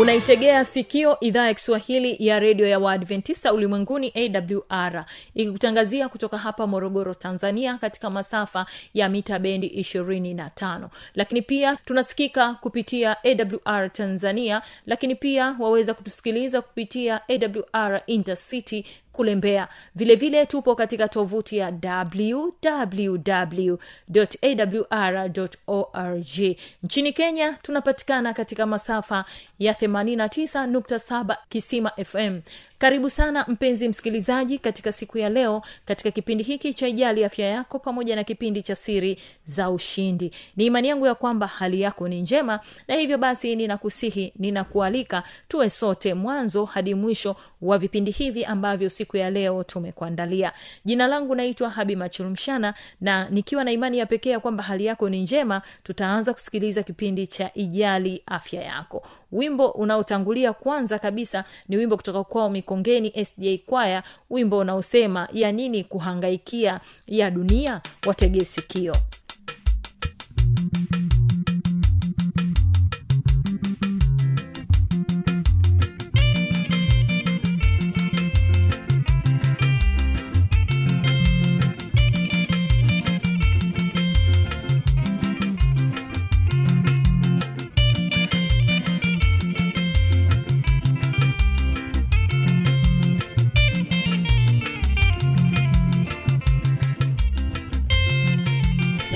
unaitegea sikio idhaa ya kiswahili ya redio ya waadventista ulimwenguni awr ikikutangazia kutoka hapa morogoro tanzania katika masafa ya mita bendi 25 lakini pia tunasikika kupitia awr tanzania lakini pia waweza kutusikiliza kupitia awr intercity kule mbeya vile tupo katika tovuti ya www.awr.org nchini kenya tunapatikana katika masafa ya 89.7 kisima fm karibu sana mpenzi msikilizaji katika siku ya leo katika kipindi hiki cha ijali afya yako pamoja na kipindi cha siri za ushindi. Ni imani yangu ya kwamba hali yako ni njema na hivyo basi ninakusihi ninakualika tuwe sote mwanzo hadi mwisho wa vipindi hivi ambavyo siku ya leo tumekuandalia. Jina langu naitwa habi machulumshana na nikiwa na imani ya pekee ya kwamba hali yako ni njema tutaanza kusikiliza kipindi cha ijali afya yako. Wimbo unaotangulia kwanza kabisa ni wimbo kutoka kwao mikongeni sda kwaya wimbo unaosema ya nini kuhangaikia ya dunia? Wategee sikio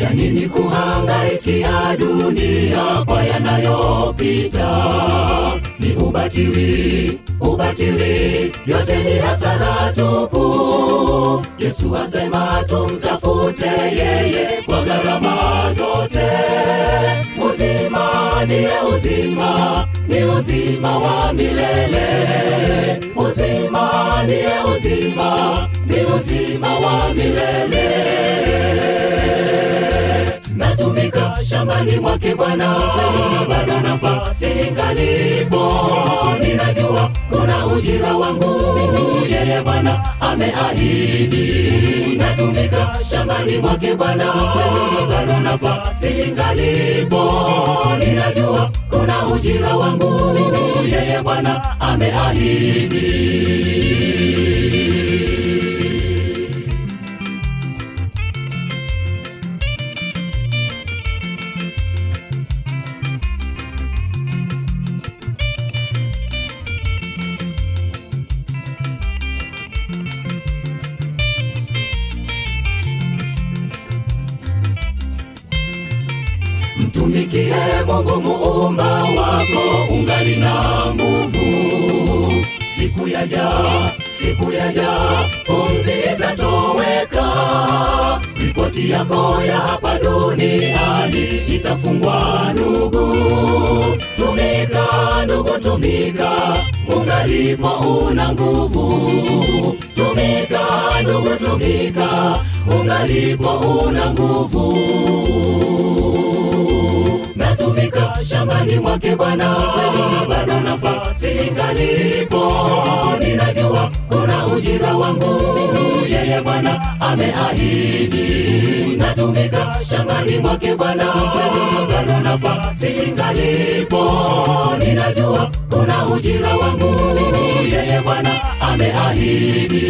ya nini kuhangaikia dunia kwa yanayopita. Ni ubatili ubatili yote ni hasara tupu. Yesu asema tumtafute yeye kwa gharama zote. Uzima niye uzima ni uzima wa milele. Uzima niye uzima ni uzima wa milele natumika shambani mwake bwana bado nafasi ingalipo. Ninajua kuna ujira wangu yeye bwana ameahidi. Natumika shambani mwake bwana bado nafasi ingalipo. Ninajua kuna ujira wangu yeye bwana ameahidi ungalipo una nguvu. Natumika shambani mwake bwana bado nafasi ingalipo. Ninajua kuna ujira wangu yeye bwana ameahidi. Natumika shambani mwake bwana bado nafasi ingalipo. Ninajua kuna ujira wangu yeye bwana ameahidi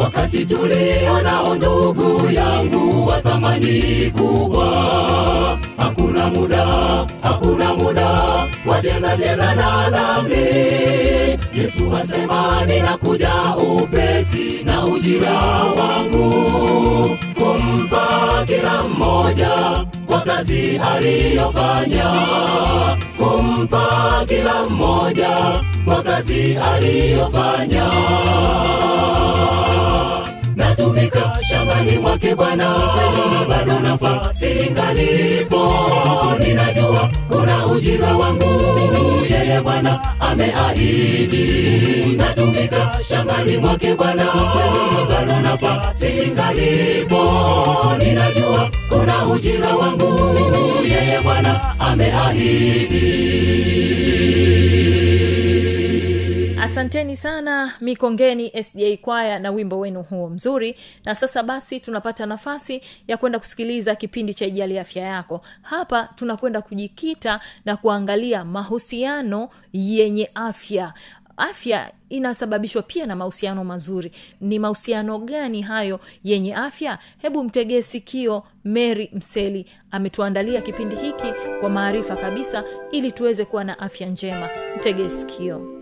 wakati tulionao ndugu yangu wa thamani kubwa. Hakuna muda hakuna muda wacheza cheza na dhambi. Yesu asema ninakuja upesi na ujira wangu kumpa kila mmoja kwa kazi aliyofanya. Kumpa kila mmoja kwa kazi aliyofanya natumika shambani mwake bwana. Bado nafasi ingalipo ninajua kuna ujira wangu. Yeye bwana ameahidi. Natumika shambani mwake bwana. Bado nafasi ingalipo ninajua kuna ujira wangu. Yeye bwana ameahidi asanteni sana mikongeni sda kwaya na wimbo wenu huo mzuri. Na sasa basi tunapata nafasi ya kwenda kusikiliza kipindi cha ijali afya yako. Hapa tunakwenda kujikita na kuangalia mahusiano yenye afya. Afya inasababishwa pia na mahusiano mazuri. Ni mahusiano gani hayo yenye afya? Hebu mtegee sikio mary mseli. Ametuandalia kipindi hiki kwa maarifa kabisa ili tuweze kuwa na afya njema. Mtegee sikio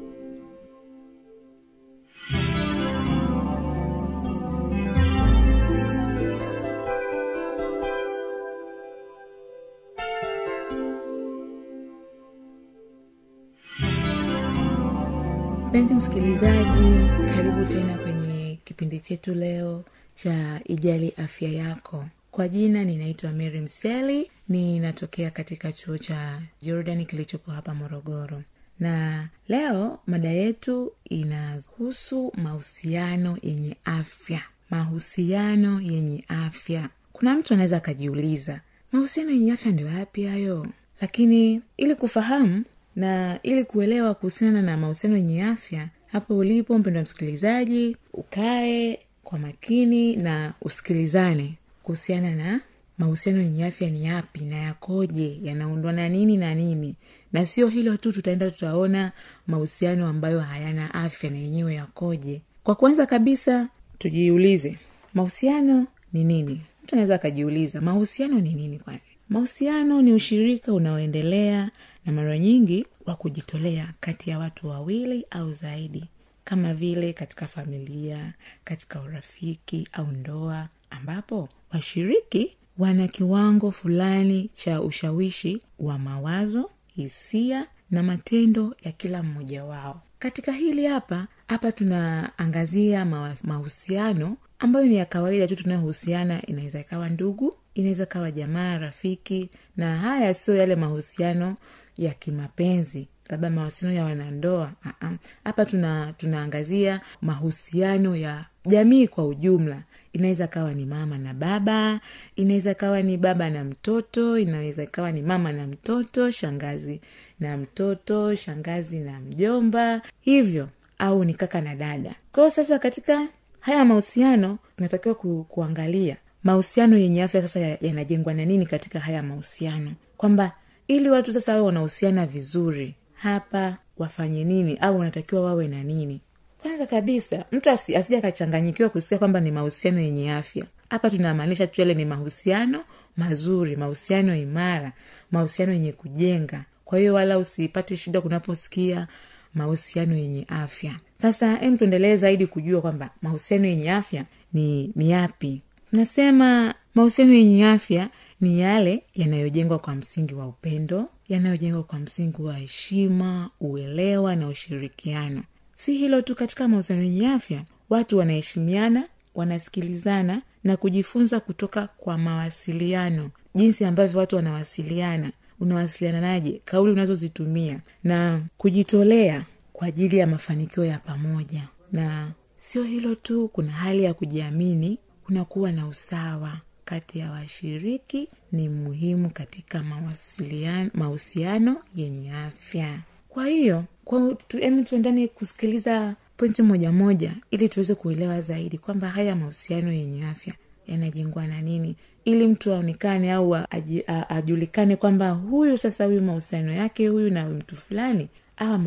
mpenzi msikilizaji karibu tena kwenye kipindi chetu leo cha ijali afya yako. Kwa jina ninaitwa mary mseli ninatokea katika chuo cha jordan kilichopo hapa morogoro. Na leo mada yetu inahusu mahusiano yenye afya. Mahusiano yenye afya. Kuna mtu anaweza akajiuliza mahusiano yenye afya ndio yapi hayo? Lakini ili kufahamu na ili kuelewa kuhusiana na mahusiano yenye afya hapo ulipo mpendo msikilizaji ukae kwa makini na usikilizane kuhusiana na mahusiano yenye afya ni yapi na yakoje yanaundwa na nini na nini. Na sio hilo tu tutaenda tutaona mahusiano ambayo hayana afya na yenyewe yakoje. Kwa kwanza kabisa tujiulize mahusiano ni nini? Mtu anaweza akajiuliza mahusiano ni nini kwani? Mahusiano ni ushirika unaoendelea na mara nyingi wa kujitolea kati ya watu wawili au zaidi. Kama vile katika familia katika urafiki au ndoa ambapo washiriki wana kiwango fulani cha ushawishi wa mawazo hisia na matendo ya kila mmoja wao. Katika hili hapa hapa tunaangazia mahusiano ambayo ni ya kawaida tu tunayohusiana inaweza ikawa ndugu inaweza kawa jamaa rafiki na haya sio yale mahusiano ya kimapenzi labda mahusiano ya wanandoa hapa tuna tunaangazia mahusiano ya jamii kwa ujumla. Inaweza kawa ni mama na baba inaweza kawa ni baba na mtoto inaweza ikawa ni mama na mtoto shangazi na mtoto shangazi na mjomba hivyo au ni kaka na dada. Kwao sasa katika haya mahusiano tunatakiwa ku, kuangalia mahusiano yenye afya sasa ya- yanajengwa na nini katika haya mahusiano. Kwamba ili watu sasa wawe wanahusiana vizuri hapa wafanye nini? Au wanatakiwa wawe na nini? Kwanza kabisa mtu asi, asija akachanganyikiwa kusikia kwamba ni mahusiano yenye afya. Hapa tunamaanisha tu yale ni mahusiano mazuri mahusiano imara mahusiano yenye kujenga. Kwa hiyo wala usipate shida kunaposikia mahusiano yenye afya. Sasa em tuendelee zaidi kujua kwamba mahusiano yenye afya ni ni yapi. Nasema mahusiano yenye afya ni yale yanayojengwa kwa msingi wa upendo yanayojengwa kwa msingi wa heshima uelewa na ushirikiano. Si hilo tu katika mahusiano yenye afya watu wanaheshimiana wanasikilizana na kujifunza kutoka kwa mawasiliano. Jinsi ambavyo watu wanawasiliana unawasilianaje kauli unazozitumia na kujitolea kwa ajili ya mafanikio ya pamoja. Na sio hilo tu kuna hali ya kujiamini kunakuwa na usawa kati ya washiriki ni muhimu katika mahusiano yenye afya. Kwa hiyo kwa tuendani tuendane kusikiliza pointi moja moja ili tuweze kuelewa zaidi kwamba haya mahusiano yenye afya yanajengwa na nini ili mtu aonekane au ajulikane kwamba huyu sasa huyu mahusiano yake huyu na mtu fulani awa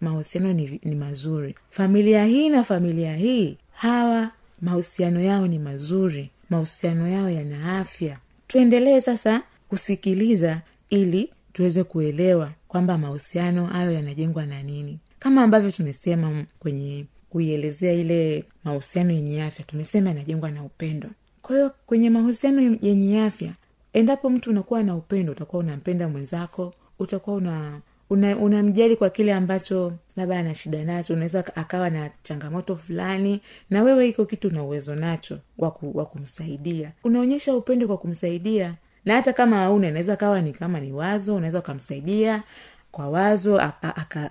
mahusiano ni, ni mazuri. Familia hii na familia hii hawa mahusiano yao ni mazuri mahusiano yao yana afya. Tuendelee sasa kusikiliza ili tuweze kuelewa kwamba mahusiano hayo yanajengwa na nini. Kama ambavyo tumesema kwenye kuielezea ile mahusiano yenye afya tumesema yanajengwa na upendo. Kwa hiyo kwenye mahusiano yenye afya endapo mtu unakuwa na upendo utakuwa unampenda mwenzako utakuwa una una- unamjali kwa kile ambacho labda ana shida nacho unaweza akawa na changamoto fulani na wewe iko kitu na uwezo nacho wa kumsaidia. Unaonyesha upendo kwa kumsaidia na hata kama hauna inaweza kawa ni kama ni wazo unaweza ukamsaidia kwa wazo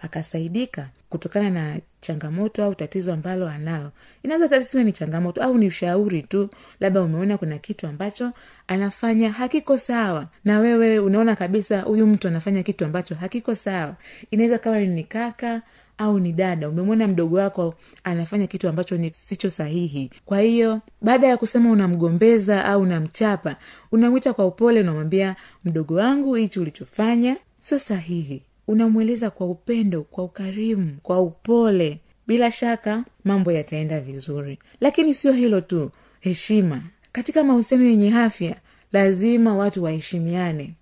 akasaidika kutokana na changamoto au tatizo ambalo analo. Inaweza tasiwe ni changamoto au ni ushauri tu labda umeona kuna kitu ambacho anafanya hakiko sawa na wewe unaona kabisa huyu mtu anafanya kitu ambacho hakiko sawa. Inaweza kawa ni kaka au ni dada umemwona mdogo wako anafanya kitu ambacho ni sicho sahihi. Kwa hiyo baada ya kusema unamgombeza au unamchapa unamwita kwa upole unamwambia mdogo wangu hichi ulichofanya sio sahihi unamweleza kwa upendo kwa ukarimu kwa upole. Bila shaka mambo yataenda vizuri. Lakini sio hilo tu heshima. Katika mahusiano yenye afya lazima watu waheshimiane.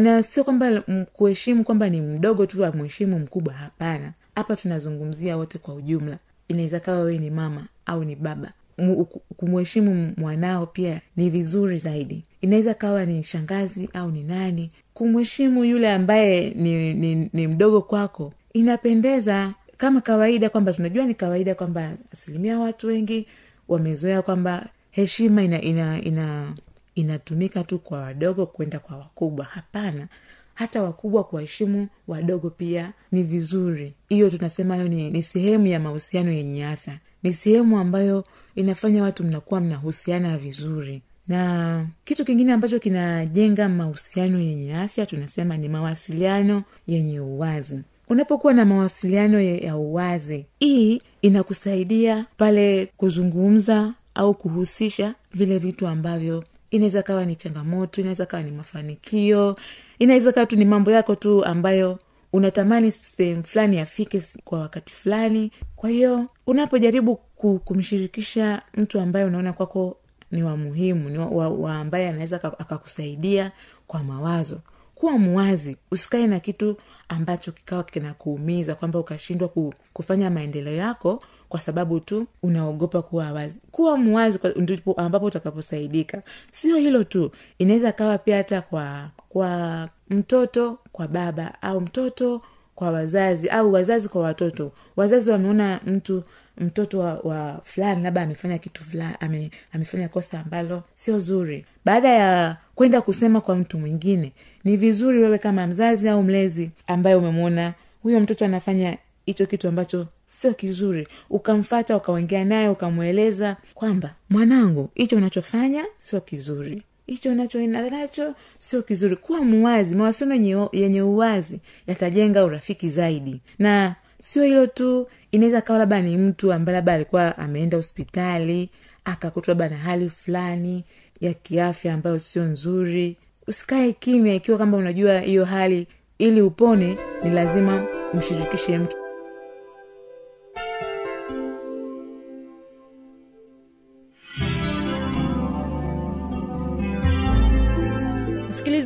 Na sio kwamba kuheshimu kwamba ni mdogo tu amheshimu mkubwa hapana. Hapa tunazungumzia wote kwa ujumla. Inaweza kawa wewe ni mama au ni baba. Kumheshimu mwanao pia ni vizuri zaidi. Inaweza kawa ni shangazi au ni nani kumheshimu yule ambaye ni, ni, ni mdogo kwako inapendeza kama kawaida kwamba tunajua ni kawaida kwamba asilimia watu wengi wamezoea kwamba heshima ina ina ina inatumika tu kwa wadogo kwenda kwa wakubwa. Hapana hata wakubwa kuwaheshimu wadogo pia ni vizuri. Hiyo tunasema hiyo ni, ni sehemu ya mahusiano yenye afya. Ni sehemu ambayo inafanya watu mnakuwa mnahusiana vizuri na kitu kingine ambacho kinajenga mahusiano yenye afya tunasema ni mawasiliano yenye uwazi. Unapokuwa na mawasiliano ya uwazi hii inakusaidia pale kuzungumza au kuhusisha vile vitu ambavyo inaweza kawa ni changamoto inaweza kawa ni mafanikio inaweza kawa tu ni mambo yako tu ambayo unatamani sehemu fulani afike kwa wakati fulani. Kwa hiyo unapojaribu kumshirikisha mtu ambaye unaona kwako ni wa muhimu ni wa, wa, ambaye anaweza akakusaidia kwa mawazo. Kuwa muwazi usikae na kitu ambacho kikawa kinakuumiza kwamba ukashindwa ku, kufanya maendeleo yako kwa sababu tu unaogopa kuwa wazi. Kuwa muwazi kwa- ndipo ambapo utakaposaidika. Sio hilo tu inaweza kawa pia hata kwa kwa mtoto kwa baba au mtoto kwa wazazi au wazazi kwa watoto. Wazazi wameona mtu mtoto wa, wa fulani labda amefanya kitu fulani ame, amefanya kosa ambalo sio zuri. Baada ya kwenda kusema kwa mtu mwingine ni vizuri wewe kama mzazi au mlezi ambaye umemwona huyo mtoto anafanya hicho kitu ambacho sio kizuri ukamfata ukaongea naye ukamweleza kwamba mwanangu hicho unachofanya sio kizuri. Hicho unachoenda nacho sio kizuri. Kuwa muwazi mawasiliano yenye uwazi yatajenga urafiki zaidi. Na sio hilo tu inaweza kawa labda ni mtu ambaye labda alikuwa ameenda hospitali akakutwa labda na hali fulani ya kiafya ambayo sio nzuri. Usikae kimya ikiwa kwamba unajua hiyo hali ili upone ni lazima umshirikishe mtu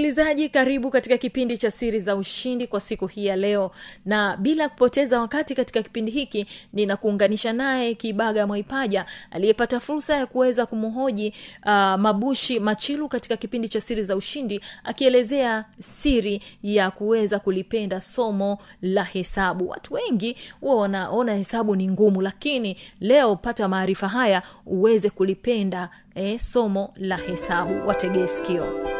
msikilizaji karibu katika kipindi cha siri za ushindi kwa siku hii ya leo. Na bila kupoteza wakati katika kipindi hiki ninakuunganisha naye kibaga mwaipaja aliyepata fursa ya kuweza kumhoji uh, mabushi machilu katika kipindi cha siri za ushindi akielezea siri ya kuweza kulipenda somo la hesabu. Watu wengi wanaona hesabu ni ngumu lakini leo pata maarifa haya uweze kulipenda eh, somo la hesabu. Wategee sikio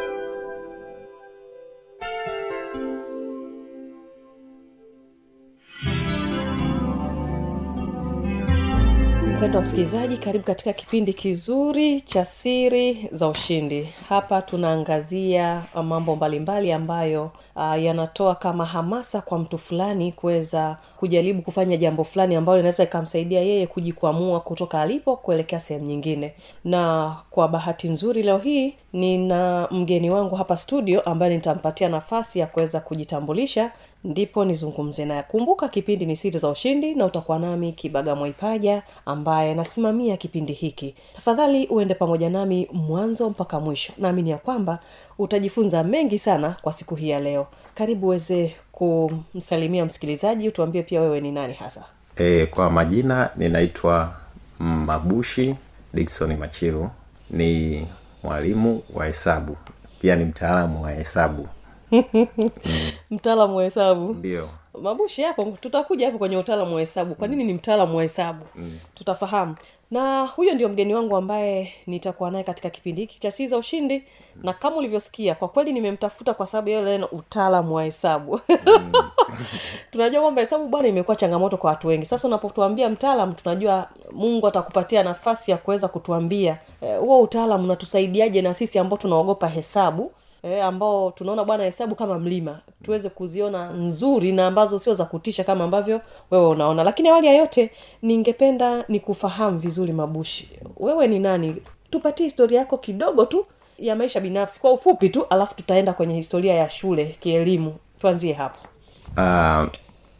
mpendo wa msikilizaji karibu katika kipindi kizuri cha siri za ushindi. Hapa tunaangazia mambo mbalimbali ambayo uh, yanatoa kama hamasa kwa mtu fulani kuweza kujaribu kufanya jambo fulani ambayo inaweza ikamsaidia yeye kujikwamua kutoka alipo kuelekea sehemu nyingine. Na kwa bahati nzuri leo hii nina mgeni wangu hapa studio ambaye nitampatia nafasi ya kuweza kujitambulisha ndipo nizungumze naye. Kumbuka kipindi ni siri za ushindi na utakuwa nami kibaga mwaipaja ambaye nasimamia kipindi hiki. Tafadhali uende pamoja nami mwanzo mpaka mwisho. Naamini ya kwamba utajifunza mengi sana kwa siku hii ya leo. Karibu uweze kumsalimia msikilizaji utuambie pia wewe ni nani hasa. E, kwa majina ninaitwa mabushi dikson machiru. Ni mwalimu wa hesabu. Pia ni mtaalamu wa hesabu. Mtaalamu wa hesabu. Ndio mabushi hapo tutakuja hapo kwenye utaalamu wa hesabu. Kwa nini ni mtaalamu wa hesabu? Mm. tutafahamu. Na huyo ndio mgeni wangu ambaye nitakuwa naye katika kipindi hiki cha sii za ushindi. Mm. na kama ulivyosikia kwa kweli nimemtafuta kwa sababu ya neno utaalamu wa hesabu. Mm. tunajua kwamba hesabu bwana imekuwa changamoto kwa watu wengi. Sasa unapotuambia mtaalam tunajua mungu atakupatia nafasi ya kuweza kutuambia huo e, utaalamu unatusaidiaje na sisi ambao tunaogopa hesabu e, ambao tunaona bwana hesabu kama mlima. Tuweze kuziona nzuri na ambazo sio za kutisha kama ambavyo wewe unaona. Lakini awali ya yote ningependa ni kufahamu vizuri mabushi. Wewe ni nani? Tupatie historia yako kidogo tu ya maisha binafsi kwa ufupi tu alafu tutaenda kwenye historia ya shule kielimu. Tuanzie hapo. Uh,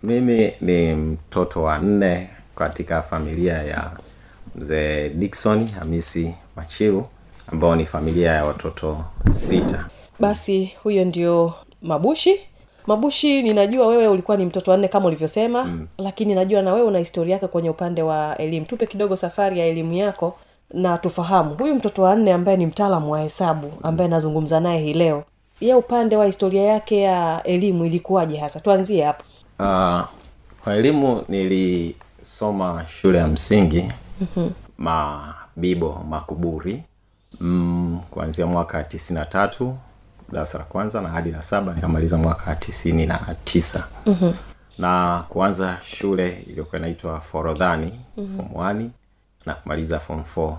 mimi ni mtoto wa nne katika familia ya mzee dikson hamisi machiru ambao ni familia ya watoto sita basi huyo ndio mabushi. Mabushi ninajua wewe ulikuwa ni mtoto wanne kama ulivyosema mm. lakini najua na wewe una historia yake kwenye upande wa elimu. Tupe kidogo safari ya elimu yako na tufahamu. Huyu mtoto wa nne ambaye ni mtaalamu wa hesabu ambaye nazungumza naye hii leo ye upande wa historia yake ya elimu ilikuwaje hasa? Tuanzie hapo. Uh, kwa elimu nilisoma shule ya msingi mm-hmm. mabibo makuburi mm, kuanzia mwaka tisini na tatu darasa la kwanza na hadi la saba nikamaliza mwaka tisini na tisa mm-hmm. na kuanza shule iliyokuwa inaitwa forodhani mm-hmm. form one na kumaliza form four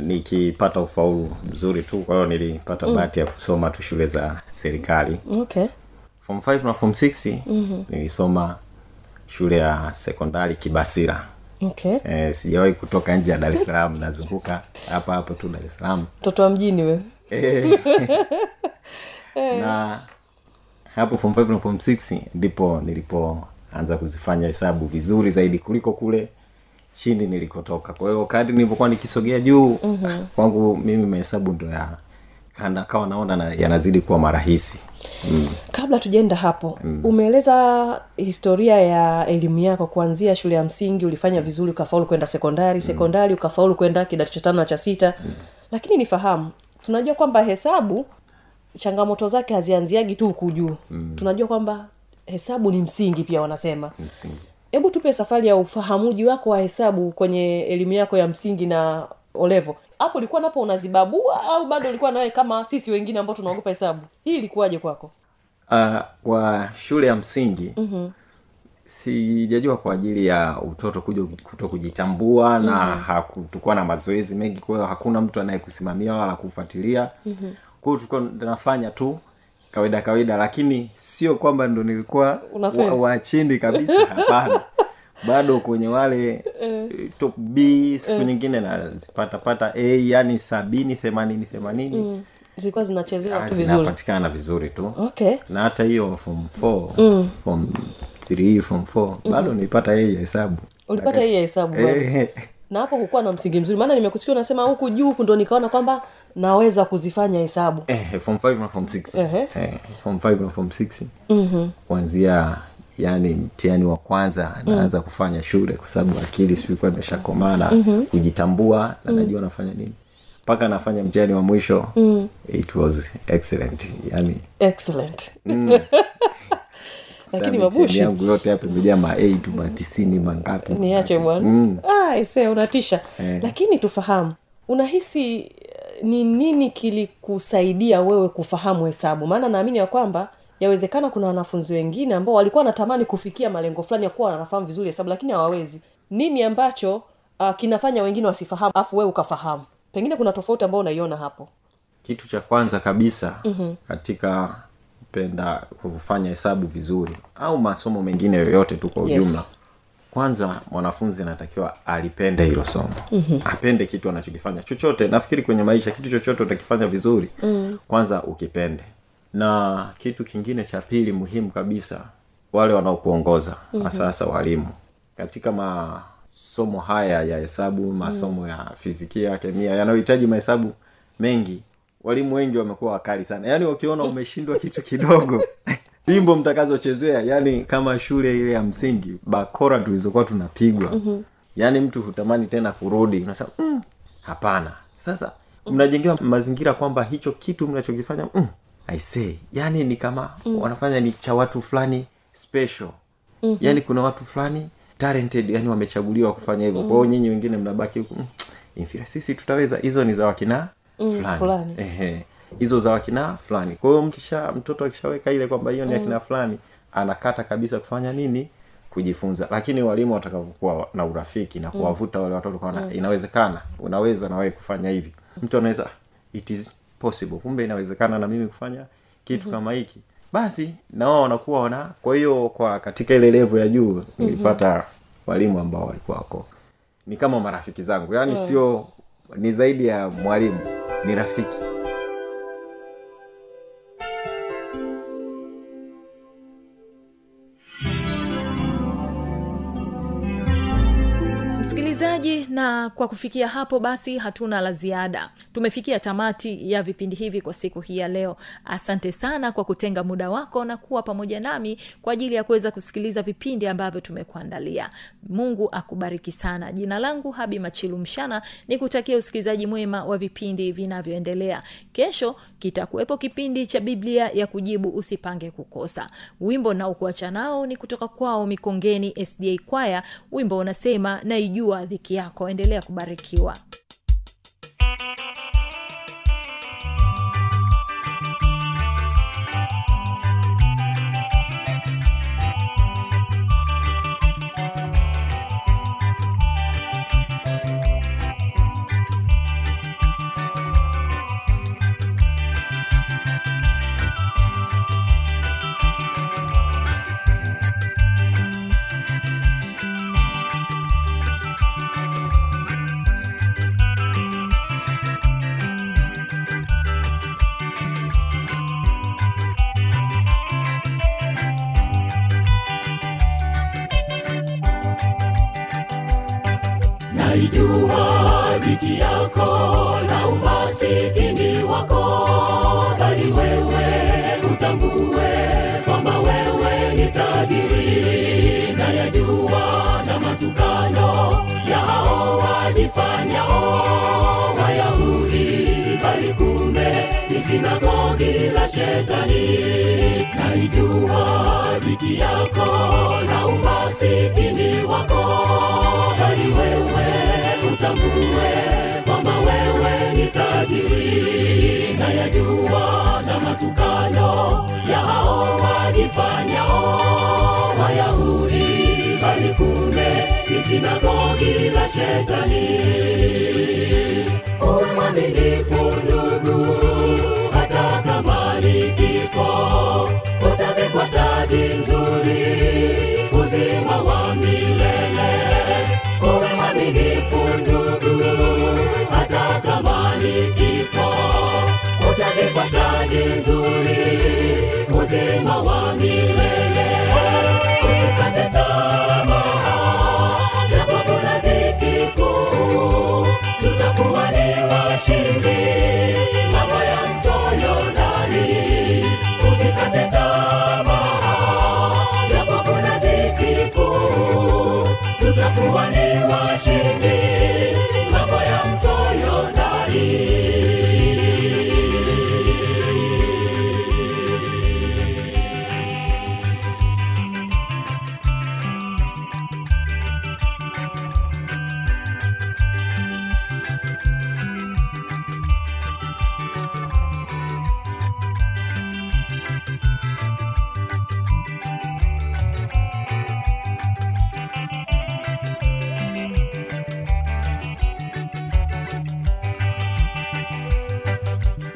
nikipata ufaulu mzuri tu kwa hiyo nilipata mm. bahati ya kusoma tu shule za serikali okay form 5 na form 6 mm-hmm. nilisoma shule ya sekondari kibasira okay e, sijawahi kutoka nje ya dar es salaam nazunguka hapa hapo tu dar es salaam mtoto wa mjini we e, na hapo form 5 na form 6 ndipo nilipoanza kuzifanya hesabu vizuri zaidi kuliko kule chini nilikotoka kwa hiyo kadi nilivyokuwa nikisogea juu mm-hmm. kwangu mimi mahesabu ndo ya kana naona na, yanazidi kuwa marahisi mm. kabla tujaenda hapo mm. umeeleza historia ya elimu yako kuanzia shule ya msingi ulifanya vizuri ukafaulu kwenda sekondari sekondari mm. ukafaulu kwenda kidato cha tano na cha sita mm. lakini nifahamu tunajua kwamba hesabu changamoto zake hazianziagi tu huku juu. Mm. tunajua kwamba hesabu ni msingi pia wanasema. Hebu tupe safari ya ufahamuji wako wa hesabu kwenye elimu yako ya msingi na olevo hapo ulikuwa napo unazibabua au bado ulikuwa nawe kama sisi wengine ambao tunaogopa hesabu? Hii ilikuwaje kwako? Uh, kwa shule ya msingi mm-hmm. Sijajua kwa ajili ya utoto kuja kuto kujitambua mm-hmm. na hakutukuwa na mazoezi mengi kwa hiyo hakuna mtu anayekusimamia wala kufuatilia. Mm-hmm. kwa hiyo tulikuwa nafanya tu kawaida kawaida lakini sio kwamba ndo nilikuwa wa, wa chini kabisa hapana. Bado kwenye wale top b siku nyingine nazipatapata a yani sabini themanini themanini. Mm. zilikuwa zinachezewa tu vizuri. zinapatikana vizuri tu. Okay. Na hata hiyo form four, mm. form 3 form 4 bado nilipata hii ya hesabu. Ulipata hii ya hesabu. Eh, na hapo kukuwa na msingi mzuri. Maana nimekusikia unasema huku juu huku ndo nikaona kwamba naweza kuzifanya hesabu. Eh, form 5 na form 6 eh, form 5 na form 6 kuanzia yani mtihani wa kwanza naanza kufanya shule kwa sababu akili sikuwa imeshakomana kujitambua na najua nafanya nini. Mpaka nafanya mtihani wa mwisho. It was excellent. Yani excellent. Sasa Lakini Mabushi- yangu yote hapa imejaa ma tu ma tisini mangapi niache bwana. Mm. ah, unatisha. Eh. lakini tufahamu. Unahisi eh, ni nini kilikusaidia wewe kufahamu hesabu? Maana naamini ya kwamba yawezekana kuna wanafunzi wengine ambao walikuwa wanatamani kufikia malengo fulani ya kuwa wanafahamu vizuri hesabu lakini hawawezi. Nini ambacho uh, kinafanya wengine wasifahamu afu wewe ukafahamu? Pengine kuna tofauti ambao unaiona hapo. Kitu cha kwanza kabisa mm-hmm. katika penda kufanya hesabu vizuri au masomo mengine yoyote tu kwa Yes. ujumla kwanza mwanafunzi anatakiwa alipende hilo somo mm-hmm. apende kitu anachokifanya chochote nafikiri kwenye maisha kitu chochote utakifanya vizuri mm. kwanza ukipende na kitu kingine cha pili muhimu kabisa wale wanaokuongoza mm-hmm. sasa walimu katika masomo haya ya hesabu masomo mm. ya fizikia kemia yanayohitaji mahesabu mengi walimu wengi wamekuwa wakali sana yaani wakiona umeshindwa kitu kidogo wimbo mtakazochezea yani kama shule ile ya msingi bakora tulizokuwa tunapigwa mm-hmm. yaani mtu hutamani tena kurudi unasema mm, hapana sasa mnajengewa mazingira kwamba hicho kitu mnachokifanya mm, I say yani ni kama mm. wanafanya ni cha watu fulani special mm-hmm. yani kuna watu fulani talented yani wamechaguliwa kufanya hivyo mm. kwa hiyo nyinyi wengine mnabaki huku mm, sisi tutaweza hizo ni za wakina fulani, fulani. Ehe. hizo za wakina fulani. Kwa hiyo mkisha mtoto akishaweka ile kwamba hiyo ni akina fulani anakata kabisa kufanya nini? Kujifunza. Lakini walimu watakapokuwa na urafiki na kuwavuta wale watoto kwa inawezekana unaweza na wewe kufanya hivi. Mtu anaweza "Ah, it is possible. Kumbe inawezekana na mimi kufanya kitu kama hiki. Basi na wao wanakuwa wana kwa hiyo kwa katika ile levo ya juu nilipata walimu ambao walikuwa wako. Ni kama marafiki zangu. Yaani sio ni zaidi ya mwalimu ni rafiki msikilizaji na kwa kufikia hapo basi hatuna la ziada. Tumefikia tamati ya vipindi hivi kwa siku hii ya leo. Asante sana kwa kutenga muda wako na kuwa pamoja nami kwa ajili ya kuweza kusikiliza vipindi ambavyo tumekuandalia. Mungu akubariki sana. Jina langu habi machilu mshana ni usikilizaji mwema wa vipindi vinavyoendelea. Kesho kitakuwepo kipindi cha biblia ya kujibu usipange kukosa. Wimbo naokuacha nao ni kutoka kwao mikongeni sda kwaya wimbo unasema naijua dhiki yako. Endelea kubarikiwa utambue kwamba wewe ni tajiri na yajua na matukano ya hao wajifanyao wayahudi. Bali kumbe ni sinagogi la shetani. Naijua dhiki yako na umasikini wako. Bali wewe utambue kwamba wewe ni tajiri na yajua matukano ya hao wajifanyao wayahudi bali kumbe ni sinagogi la shetani. Uwe ndugu hata kama ni kifo utavikwa taji nzuri uzima wa milele. Uwe ndugu hata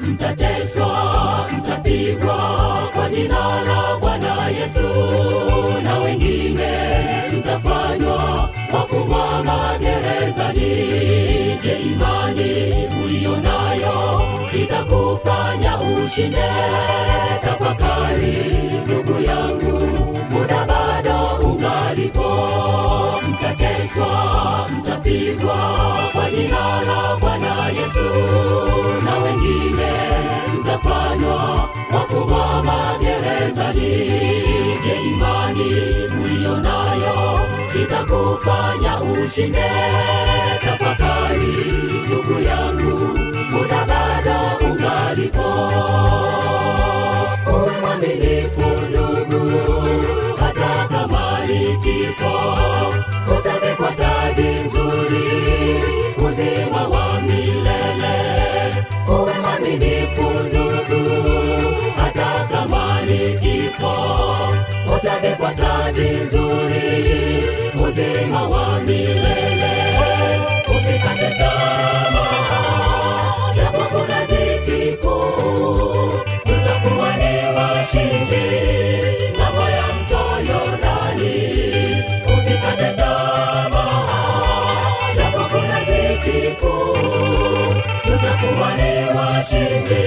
mtateswa mtapigwa kwa jina la bwana yesu. Na wengine mtafanywa wafungwa magerezani. Je imani uliyo nayo itakufanya ushinde? Tafakari ndugu yangu mtateswa mtapigwa kwa jina la bwana yesu. Na wengine mtafanywa wafungwa magerezani. Je imani uliyo itakufanya ushinde? Tafakari ndugu yangu muda bado ungalipo utavikwa nzuri uzima wa milele. Usikate tamaa japo kuna dhiki kuu tutakuwa ni washindi. Ng'ambo ya mto yordani usikate tamaa japo kuna dhiki kuu tutakuwa ni washindi